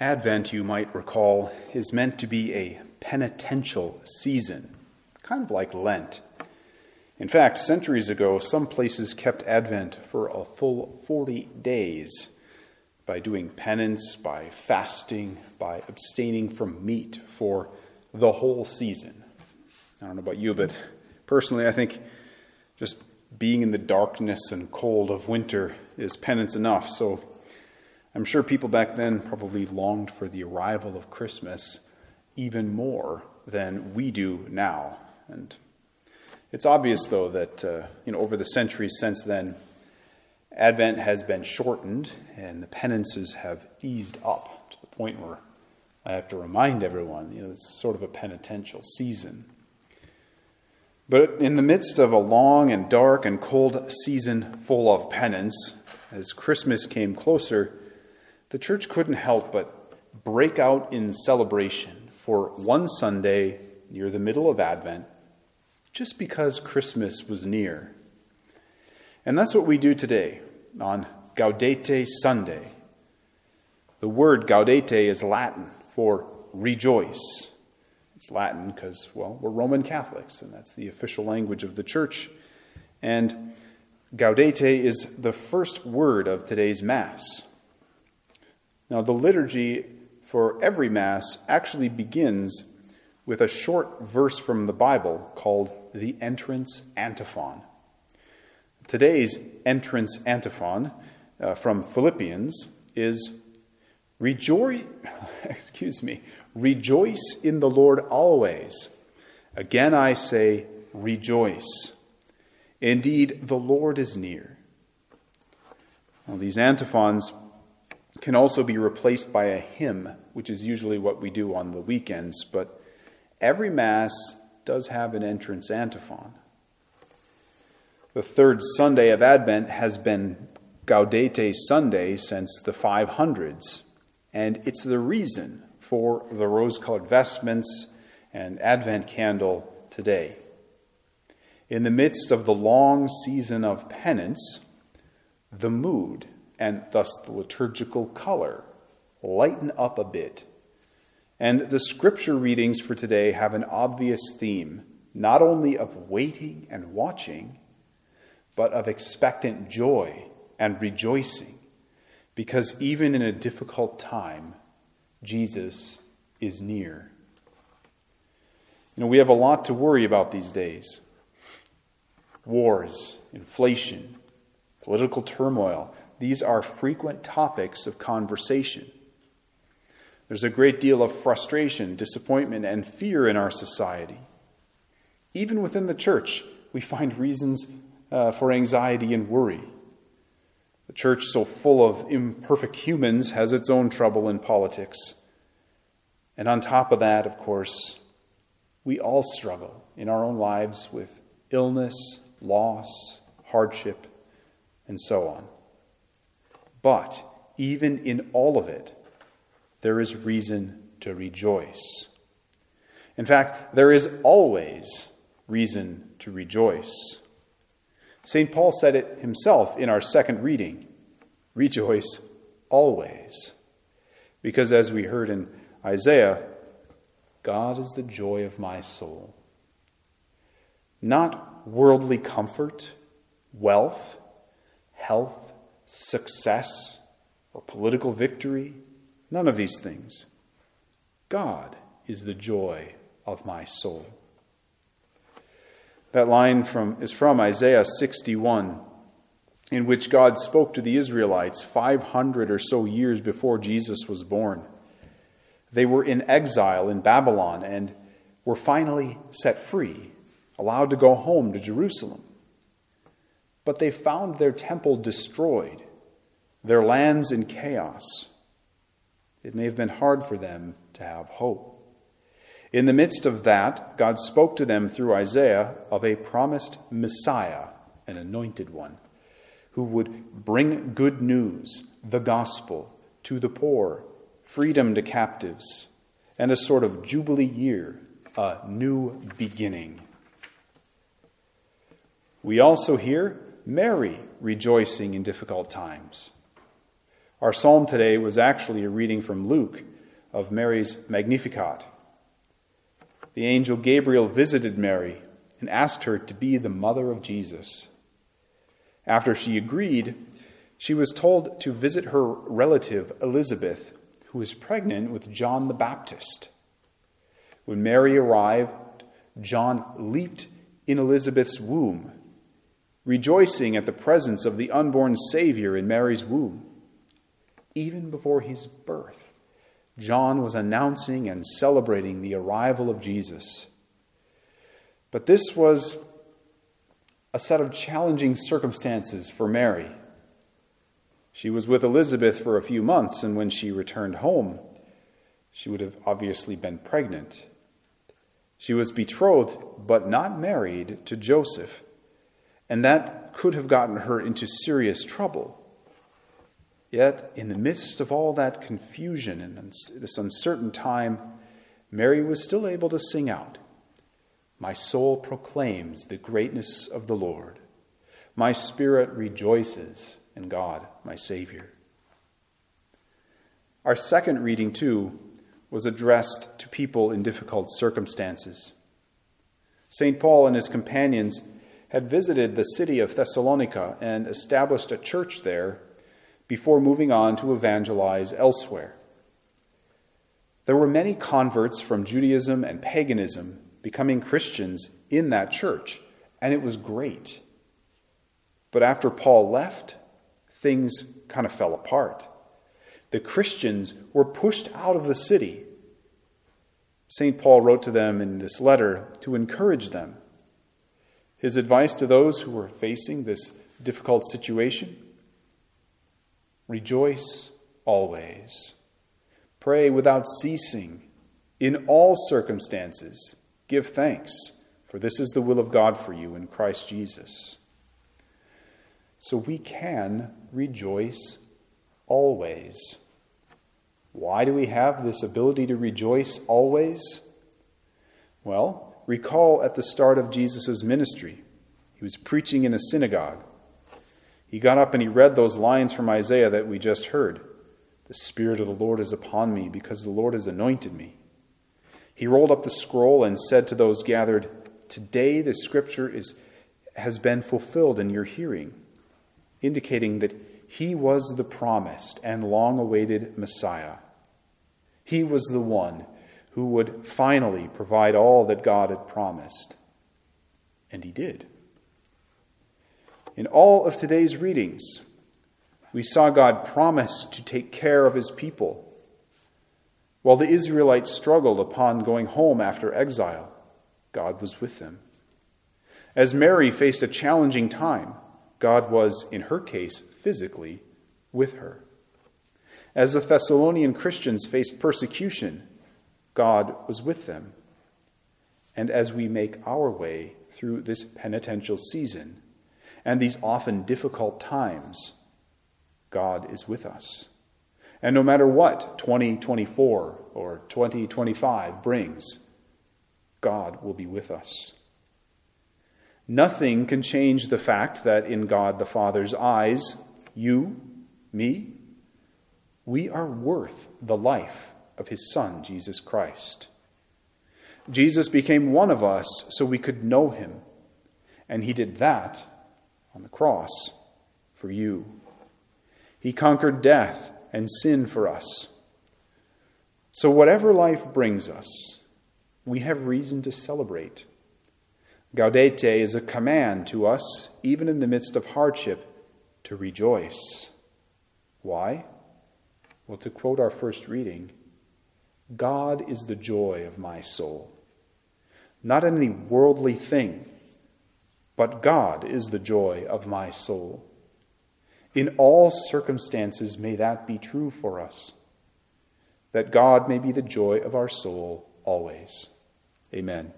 Advent, you might recall, is meant to be a penitential season, kind of like Lent. In fact, centuries ago, some places kept Advent for a full 40 days by doing penance, by fasting, by abstaining from meat for the whole season. I don't know about you, but personally, I think just being in the darkness and cold of winter is penance enough. So I'm sure people back then probably longed for the arrival of Christmas even more than we do now. And it's obvious, though, that uh, you know over the centuries since then, Advent has been shortened and the penances have eased up to the point where I have to remind everyone, you know, it's sort of a penitential season. But in the midst of a long and dark and cold season full of penance, as Christmas came closer, the church couldn't help but break out in celebration for one Sunday near the middle of Advent, just because Christmas was near. And that's what we do today on Gaudete Sunday. The word gaudete is Latin for rejoice. It's Latin because, well, we're Roman Catholics, and that's the official language of the church. And gaudete is the first word of today's Mass. Now, the liturgy for every Mass actually begins with a short verse from the Bible called the entrance antiphon. Today's entrance antiphon uh, from Philippians is rejoice, excuse me, rejoice in the Lord always. Again I say, rejoice. Indeed, the Lord is near. These antiphons can also be replaced by a hymn, which is usually what we do on the weekends, but every Mass does have an entrance antiphon. The third Sunday of Advent has been Gaudete Sunday since the 500s, and it's the reason for the rose colored vestments and Advent candle today. In the midst of the long season of penance, the mood and thus the liturgical color lighten up a bit. And the scripture readings for today have an obvious theme, not only of waiting and watching, but of expectant joy and rejoicing. Because even in a difficult time, Jesus is near. You know, we have a lot to worry about these days wars, inflation, political turmoil, these are frequent topics of conversation. There's a great deal of frustration, disappointment, and fear in our society. Even within the church, we find reasons uh, for anxiety and worry. The church, so full of imperfect humans, has its own trouble in politics. And on top of that, of course, we all struggle in our own lives with illness, loss, hardship, and so on. But even in all of it, there is reason to rejoice. In fact, there is always reason to rejoice. St. Paul said it himself in our second reading rejoice always. Because as we heard in Isaiah, God is the joy of my soul. Not worldly comfort, wealth, health, success or political victory. None of these things. God is the joy of my soul. That line from, is from Isaiah 61, in which God spoke to the Israelites 500 or so years before Jesus was born. They were in exile in Babylon and were finally set free, allowed to go home to Jerusalem but they found their temple destroyed, their lands in chaos. It may have been hard for them to have hope. In the midst of that, God spoke to them through Isaiah of a promised Messiah, an anointed one, who would bring good news, the gospel, to the poor, freedom to captives, and a sort of jubilee year, a new beginning. We also hear Mary rejoicing in difficult times. Our psalm today was actually a reading from Luke of Mary's Magnificat. The angel Gabriel visited Mary and asked her to be the mother of Jesus. After she agreed, she was told to visit her relative Elizabeth, who was pregnant with John the Baptist. When Mary arrived, John leaped in Elizabeth's womb, rejoicing at the presence of the unborn Savior in Mary's womb. Even before his birth, John was announcing and celebrating the arrival of Jesus. But this was a set of challenging circumstances for Mary. She was with Elizabeth for a few months, and when she returned home, she would have obviously been pregnant. She was betrothed, but not married, to Joseph, and that could have gotten her into serious trouble. Yet, in the midst of all that confusion and this uncertain time, Mary was still able to sing out My soul proclaims the greatness of the Lord. My spirit rejoices in God, my Savior. Our second reading, too, was addressed to people in difficult circumstances. St. Paul and his companions had visited the city of Thessalonica and established a church there before moving on to evangelize elsewhere. There were many converts from Judaism and paganism becoming Christians in that church, and it was great. But after Paul left, things kind of fell apart. The Christians were pushed out of the city. St. Paul wrote to them in this letter to encourage them. His advice to those who were facing this difficult situation rejoice always, pray without ceasing, in all circumstances, give thanks, for this is the will of God for you in Christ Jesus. So we can rejoice always. Why do we have this ability to rejoice always? Well, recall at the start of Jesus' ministry, he was preaching in a synagogue. He got up and he read those lines from Isaiah that we just heard The Spirit of the Lord is upon me because the Lord has anointed me. He rolled up the scroll and said to those gathered, Today the scripture is, has been fulfilled in your hearing, indicating that he was the promised and long awaited Messiah. He was the one who would finally provide all that God had promised. And he did. In all of today's readings, we saw God promise to take care of his people. While the Israelites struggled upon going home after exile, God was with them. As Mary faced a challenging time, God was, in her case, physically with her. As the Thessalonian Christians faced persecution, God was with them. And as we make our way through this penitential season and these often difficult times, God is with us. And no matter what 2024 or 2025 brings, God will be with us. Nothing can change the fact that in God the Father's eyes, you, me, we are worth the life of his Son, Jesus Christ. Jesus became one of us so we could know him, and he did that on the cross for you. He conquered death and sin for us. So, whatever life brings us, we have reason to celebrate. Gaudete is a command to us, even in the midst of hardship, to rejoice. Why? Well, to quote our first reading, God is the joy of my soul. Not any worldly thing, but God is the joy of my soul. In all circumstances, may that be true for us, that God may be the joy of our soul always. Amen.